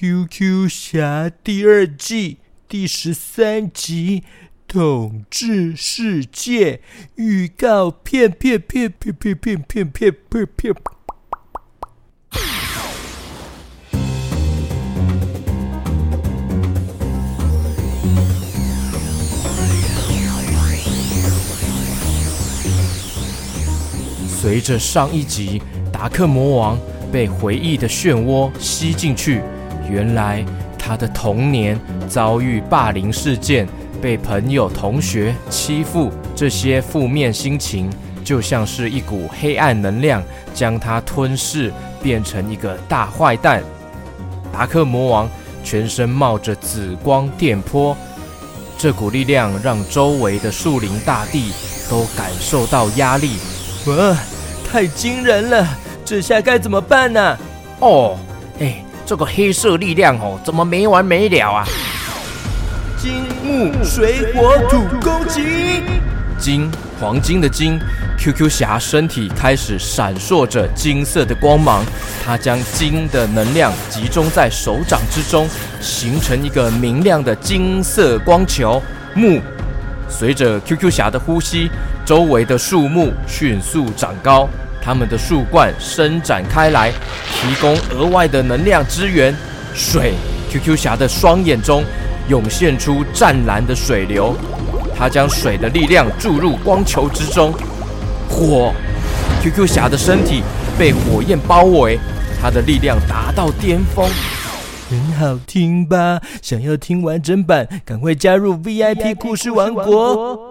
QQ 侠第二季第十三集统治世界预告片片片片片片片片片片。随着上一集，达克魔王被回忆的漩涡吸进去。原来他的童年遭遇霸凌事件，被朋友、同学欺负，这些负面心情就像是一股黑暗能量，将他吞噬，变成一个大坏蛋。达克魔王全身冒着紫光电波，这股力量让周围的树林、大地都感受到压力。哇，太惊人了！这下该怎么办呢？啊？哦，哎。这个黑色力量哦，怎么没完没了啊？金木水火土攻击，金黄金的金，QQ 侠身体开始闪烁着金色的光芒，他将金的能量集中在手掌之中，形成一个明亮的金色光球。木，随着 QQ 侠的呼吸，周围的树木迅速长高。他们的树冠伸展开来，提供额外的能量资源。水，QQ 侠的双眼中涌现出湛蓝的水流，他将水的力量注入光球之中。火，QQ 侠的身体被火焰包围，他的力量达到巅峰。很好听吧？想要听完整版，赶快加入 VIP 故事王国。